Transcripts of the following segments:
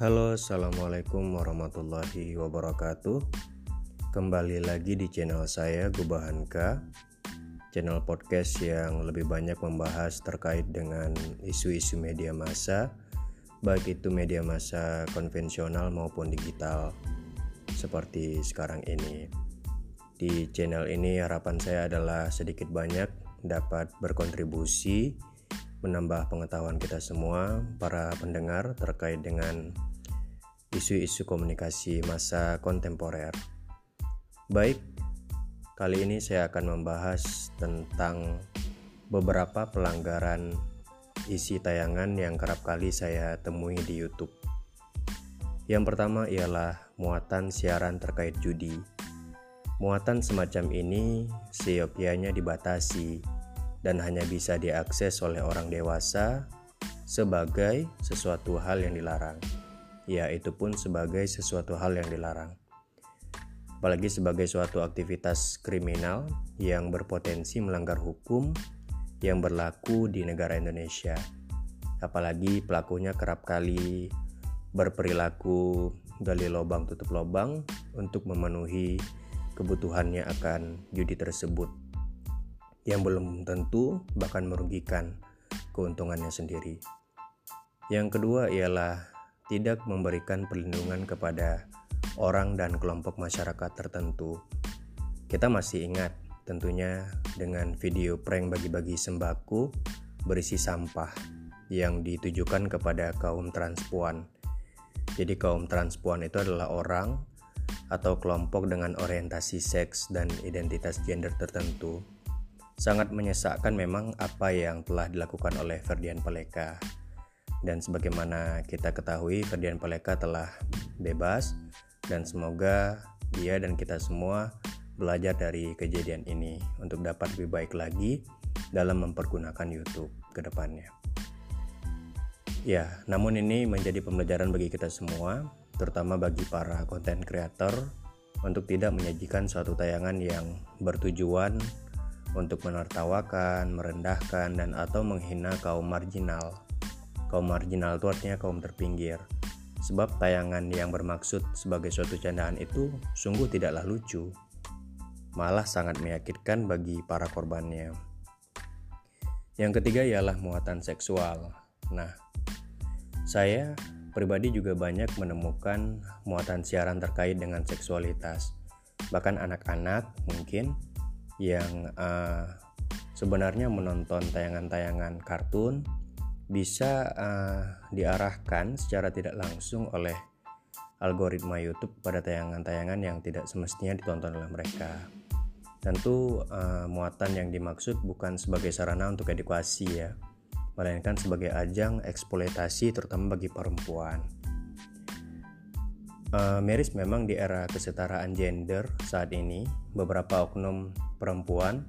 Halo, assalamualaikum warahmatullahi wabarakatuh. Kembali lagi di channel saya, Gubahanka, channel podcast yang lebih banyak membahas terkait dengan isu-isu media massa, baik itu media massa konvensional maupun digital, seperti sekarang ini. Di channel ini, harapan saya adalah sedikit banyak dapat berkontribusi menambah pengetahuan kita semua, para pendengar, terkait dengan isu-isu komunikasi masa kontemporer. Baik, kali ini saya akan membahas tentang beberapa pelanggaran isi tayangan yang kerap kali saya temui di YouTube. Yang pertama ialah muatan siaran terkait judi. Muatan semacam ini seyogyanya dibatasi dan hanya bisa diakses oleh orang dewasa sebagai sesuatu hal yang dilarang ya itu pun sebagai sesuatu hal yang dilarang. Apalagi sebagai suatu aktivitas kriminal yang berpotensi melanggar hukum yang berlaku di negara Indonesia. Apalagi pelakunya kerap kali berperilaku gali lubang tutup lubang untuk memenuhi kebutuhannya akan judi tersebut yang belum tentu bahkan merugikan keuntungannya sendiri. Yang kedua ialah tidak memberikan perlindungan kepada orang dan kelompok masyarakat tertentu. Kita masih ingat tentunya dengan video prank bagi-bagi sembako berisi sampah yang ditujukan kepada kaum transpuan. Jadi kaum transpuan itu adalah orang atau kelompok dengan orientasi seks dan identitas gender tertentu. Sangat menyesakkan memang apa yang telah dilakukan oleh Ferdian Paleka dan sebagaimana kita ketahui Ferdian Paleka telah bebas dan semoga dia dan kita semua belajar dari kejadian ini untuk dapat lebih baik lagi dalam mempergunakan YouTube ke depannya. Ya, namun ini menjadi pembelajaran bagi kita semua, terutama bagi para konten kreator untuk tidak menyajikan suatu tayangan yang bertujuan untuk menertawakan, merendahkan, dan atau menghina kaum marginal Kaum marginal itu artinya kaum terpinggir. Sebab tayangan yang bermaksud sebagai suatu candaan itu sungguh tidaklah lucu. Malah sangat menyakitkan bagi para korbannya. Yang ketiga ialah muatan seksual. Nah, saya pribadi juga banyak menemukan muatan siaran terkait dengan seksualitas. Bahkan anak-anak mungkin yang uh, sebenarnya menonton tayangan-tayangan kartun bisa uh, diarahkan secara tidak langsung oleh algoritma YouTube pada tayangan-tayangan yang tidak semestinya ditonton oleh mereka. Tentu uh, muatan yang dimaksud bukan sebagai sarana untuk edukasi ya, melainkan sebagai ajang eksploitasi terutama bagi perempuan. Uh, Meris memang di era kesetaraan gender saat ini beberapa oknum perempuan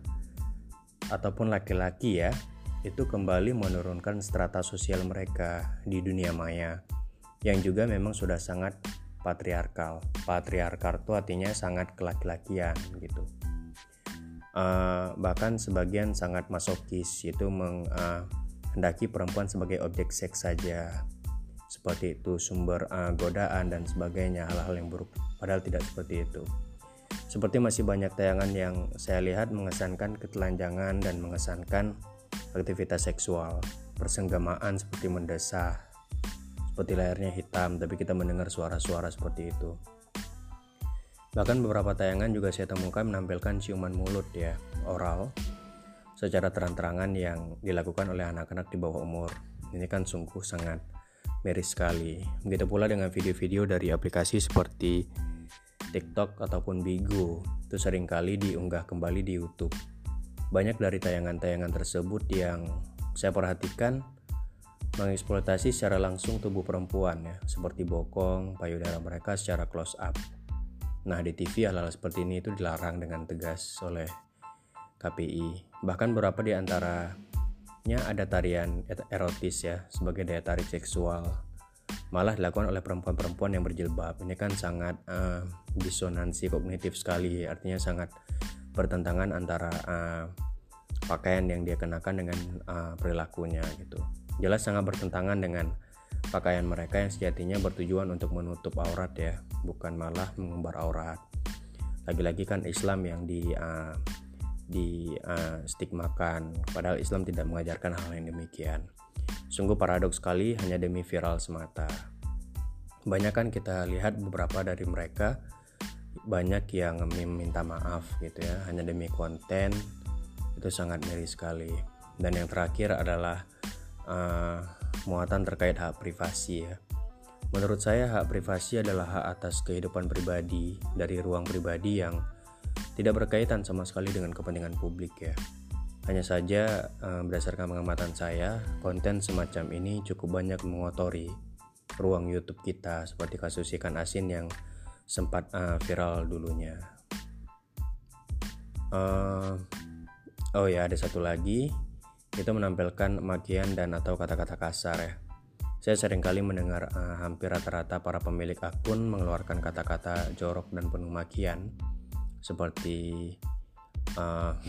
ataupun laki-laki ya itu kembali menurunkan strata sosial mereka di dunia maya yang juga memang sudah sangat patriarkal. Patriarkal itu artinya sangat kelaki-lakian gitu. Uh, bahkan sebagian sangat masokis itu menghendaki uh, perempuan sebagai objek seks saja seperti itu sumber uh, godaan dan sebagainya hal-hal yang buruk padahal tidak seperti itu seperti masih banyak tayangan yang saya lihat mengesankan ketelanjangan dan mengesankan aktivitas seksual, persenggamaan seperti mendesah, seperti layarnya hitam, tapi kita mendengar suara-suara seperti itu. Bahkan beberapa tayangan juga saya temukan menampilkan ciuman mulut ya, oral, secara terang-terangan yang dilakukan oleh anak-anak di bawah umur. Ini kan sungguh sangat miris sekali. Begitu pula dengan video-video dari aplikasi seperti TikTok ataupun Bigo, itu sering kali diunggah kembali di YouTube banyak dari tayangan-tayangan tersebut yang saya perhatikan mengeksploitasi secara langsung tubuh perempuan ya, seperti bokong, payudara mereka secara close up. Nah, di TV hal-hal seperti ini itu dilarang dengan tegas oleh KPI. Bahkan beberapa di antaranya ada tarian erotis ya, sebagai daya tarik seksual. Malah dilakukan oleh perempuan-perempuan yang berjilbab. Ini kan sangat uh, disonansi kognitif sekali, artinya sangat bertentangan antara uh, pakaian yang dia kenakan dengan uh, perilakunya gitu. Jelas sangat bertentangan dengan pakaian mereka yang sejatinya bertujuan untuk menutup aurat ya, bukan malah mengumbar aurat. Lagi-lagi kan Islam yang di uh, di uh, stigmakan, padahal Islam tidak mengajarkan hal yang demikian. Sungguh paradoks sekali hanya demi viral semata. Banyak kan kita lihat beberapa dari mereka banyak yang meminta maaf gitu ya. Hanya demi konten itu sangat miris sekali. Dan yang terakhir adalah uh, muatan terkait hak privasi ya. Menurut saya hak privasi adalah hak atas kehidupan pribadi dari ruang pribadi yang tidak berkaitan sama sekali dengan kepentingan publik ya. Hanya saja uh, berdasarkan pengamatan saya konten semacam ini cukup banyak mengotori ruang YouTube kita seperti kasus ikan asin yang sempat uh, viral dulunya. Uh, oh ya ada satu lagi itu menampilkan makian dan atau kata-kata kasar ya. Saya sering kali mendengar uh, hampir rata-rata para pemilik akun mengeluarkan kata-kata jorok dan penuh makian seperti uh,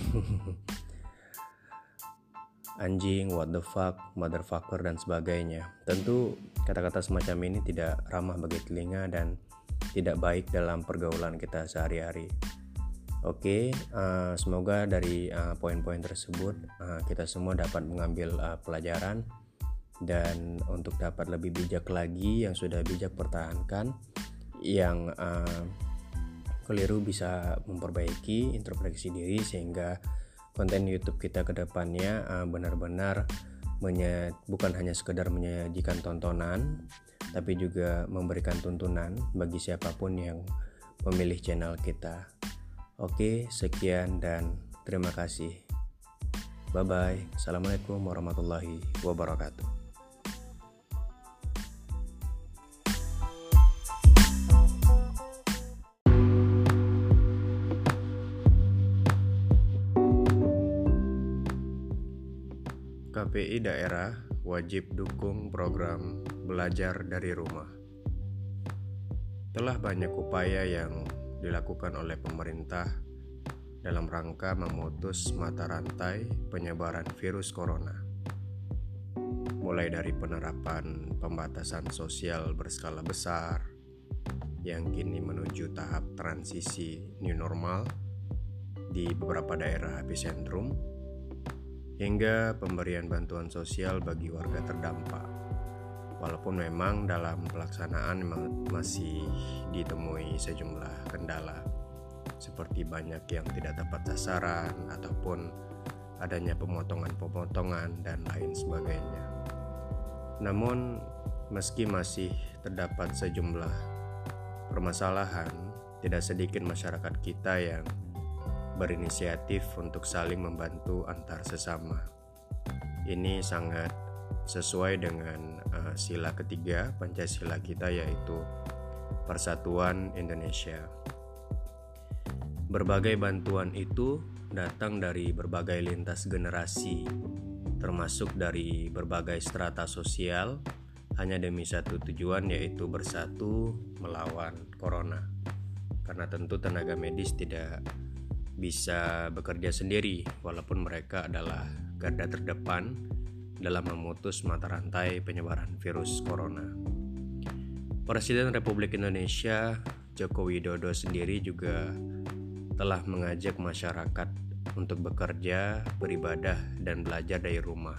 anjing, what the fuck, motherfucker dan sebagainya. Tentu kata-kata semacam ini tidak ramah bagi telinga dan tidak baik dalam pergaulan kita sehari-hari. Oke, uh, semoga dari uh, poin-poin tersebut uh, kita semua dapat mengambil uh, pelajaran dan untuk dapat lebih bijak lagi yang sudah bijak pertahankan, yang uh, keliru bisa memperbaiki introspeksi diri sehingga konten YouTube kita ke depannya uh, benar-benar bukan hanya sekedar menyajikan tontonan tapi juga memberikan tuntunan bagi siapa pun yang memilih channel kita. Oke, sekian dan terima kasih. Bye bye. Assalamualaikum warahmatullahi wabarakatuh. KPI daerah wajib dukung program belajar dari rumah. Telah banyak upaya yang dilakukan oleh pemerintah dalam rangka memutus mata rantai penyebaran virus corona. Mulai dari penerapan pembatasan sosial berskala besar yang kini menuju tahap transisi new normal di beberapa daerah epicentrum hingga pemberian bantuan sosial bagi warga terdampak walaupun memang dalam pelaksanaan masih ditemui sejumlah kendala seperti banyak yang tidak tepat sasaran ataupun adanya pemotongan-pemotongan dan lain sebagainya. Namun meski masih terdapat sejumlah permasalahan, tidak sedikit masyarakat kita yang berinisiatif untuk saling membantu antar sesama. Ini sangat sesuai dengan uh, sila ketiga Pancasila kita yaitu Persatuan Indonesia. Berbagai bantuan itu datang dari berbagai lintas generasi, termasuk dari berbagai strata sosial, hanya demi satu tujuan yaitu bersatu melawan corona. Karena tentu tenaga medis tidak bisa bekerja sendiri walaupun mereka adalah garda terdepan dalam memutus mata rantai penyebaran virus corona. Presiden Republik Indonesia Joko Widodo sendiri juga telah mengajak masyarakat untuk bekerja, beribadah, dan belajar dari rumah.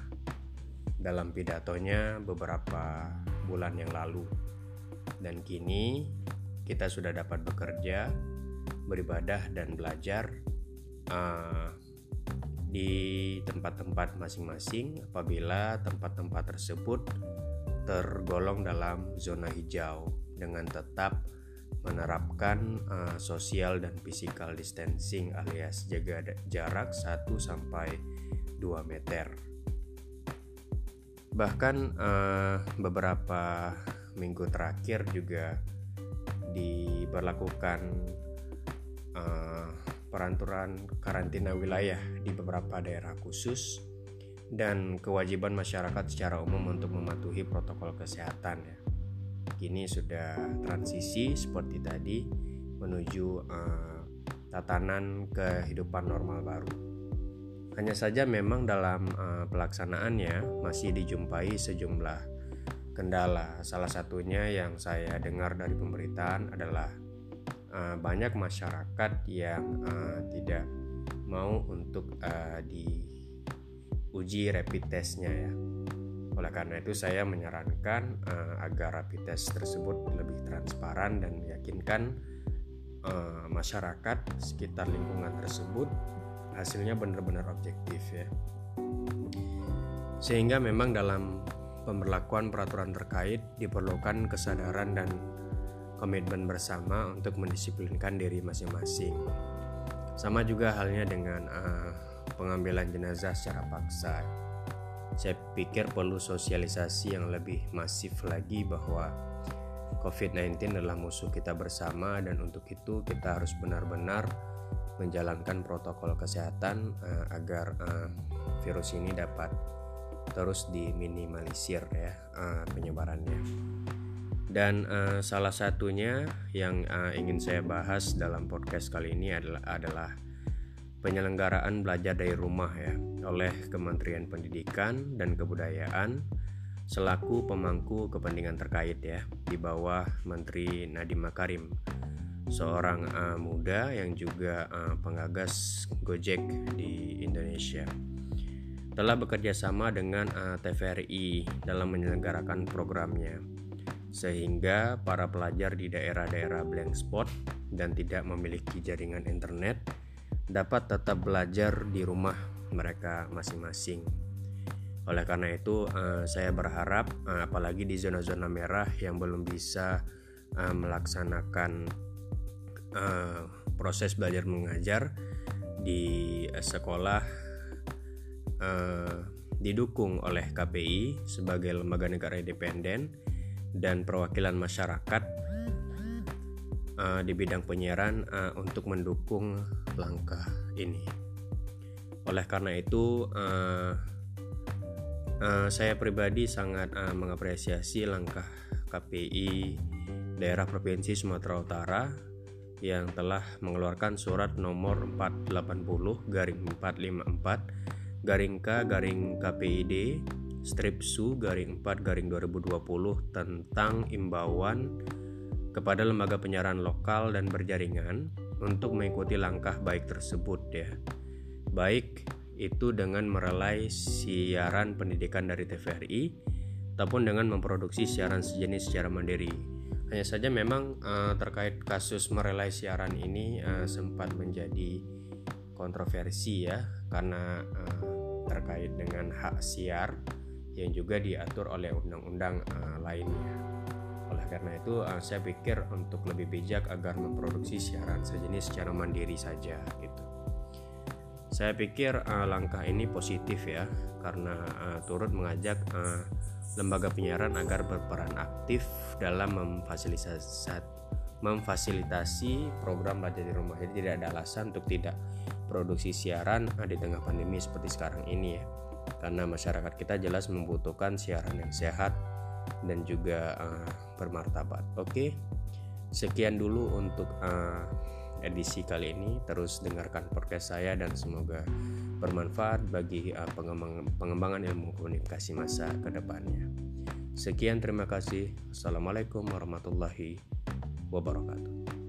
Dalam pidatonya beberapa bulan yang lalu, dan kini kita sudah dapat bekerja, beribadah, dan belajar uh, di tempat-tempat masing-masing apabila tempat-tempat tersebut tergolong dalam zona hijau dengan tetap menerapkan uh, social dan physical distancing alias jaga jarak 1 sampai 2 meter. Bahkan uh, beberapa minggu terakhir juga diberlakukan uh, peraturan karantina wilayah di beberapa daerah khusus dan kewajiban masyarakat secara umum untuk mematuhi protokol kesehatan ya. Kini sudah transisi seperti tadi menuju uh, tatanan kehidupan normal baru. Hanya saja memang dalam uh, pelaksanaannya masih dijumpai sejumlah kendala. Salah satunya yang saya dengar dari pemberitaan adalah uh, banyak masyarakat yang uh, tidak mau untuk uh, diuji rapid testnya ya. Oleh karena itu saya menyarankan uh, agar rapid test tersebut lebih transparan dan meyakinkan uh, masyarakat sekitar lingkungan tersebut hasilnya benar-benar objektif ya. Sehingga memang dalam pemberlakuan peraturan terkait diperlukan kesadaran dan komitmen bersama untuk mendisiplinkan diri masing-masing. Sama juga halnya dengan uh, pengambilan jenazah secara paksa. Saya pikir perlu sosialisasi yang lebih masif lagi bahwa COVID-19 adalah musuh kita bersama dan untuk itu kita harus benar-benar menjalankan protokol kesehatan uh, agar uh, virus ini dapat terus diminimalisir ya uh, penyebarannya. Dan uh, salah satunya yang uh, ingin saya bahas dalam podcast kali ini adalah adalah penyelenggaraan belajar dari rumah ya oleh Kementerian Pendidikan dan Kebudayaan selaku pemangku kepentingan terkait ya di bawah Menteri Nadiem Makarim. Seorang uh, muda yang juga uh, pengagas Gojek di Indonesia. Telah bekerja sama dengan uh, TVRI dalam menyelenggarakan programnya sehingga para pelajar di daerah-daerah blank spot dan tidak memiliki jaringan internet dapat tetap belajar di rumah mereka masing-masing. Oleh karena itu, uh, saya berharap, uh, apalagi di zona-zona merah yang belum bisa uh, melaksanakan proses belajar mengajar di sekolah didukung oleh KPI sebagai lembaga negara independen dan perwakilan masyarakat uh, di bidang penyiaran uh, untuk mendukung langkah ini. Oleh karena itu, uh, uh, saya pribadi sangat uh, mengapresiasi langkah KPI daerah Provinsi Sumatera Utara yang telah mengeluarkan surat nomor 480 garing 454 garing K garing KPID strip su garing 4 garing 2020 tentang imbauan kepada lembaga penyiaran lokal dan berjaringan untuk mengikuti langkah baik tersebut ya. Baik itu dengan merelai siaran pendidikan dari TVRI ataupun dengan memproduksi siaran sejenis secara mandiri. Hanya saja memang uh, terkait kasus merelai siaran ini uh, sempat menjadi kontroversi ya karena uh, terkait dengan hak siar yang juga diatur oleh undang-undang uh, lainnya. Oleh karena itu, uh, saya pikir untuk lebih bijak agar memproduksi siaran sejenis secara mandiri saja gitu. Saya pikir uh, langkah ini positif ya karena uh, turut mengajak uh, lembaga penyiaran agar berperan aktif dalam memfasilitasi memfasilitasi program belajar di rumah. Jadi tidak ada alasan untuk tidak produksi siaran di tengah pandemi seperti sekarang ini ya. Karena masyarakat kita jelas membutuhkan siaran yang sehat dan juga uh, bermartabat. Oke. Sekian dulu untuk uh, edisi kali ini. Terus dengarkan podcast saya dan semoga bermanfaat bagi uh, pengembangan, pengembangan ilmu komunikasi masa ke depannya. Sekian terima kasih. Assalamualaikum warahmatullahi wabarakatuh.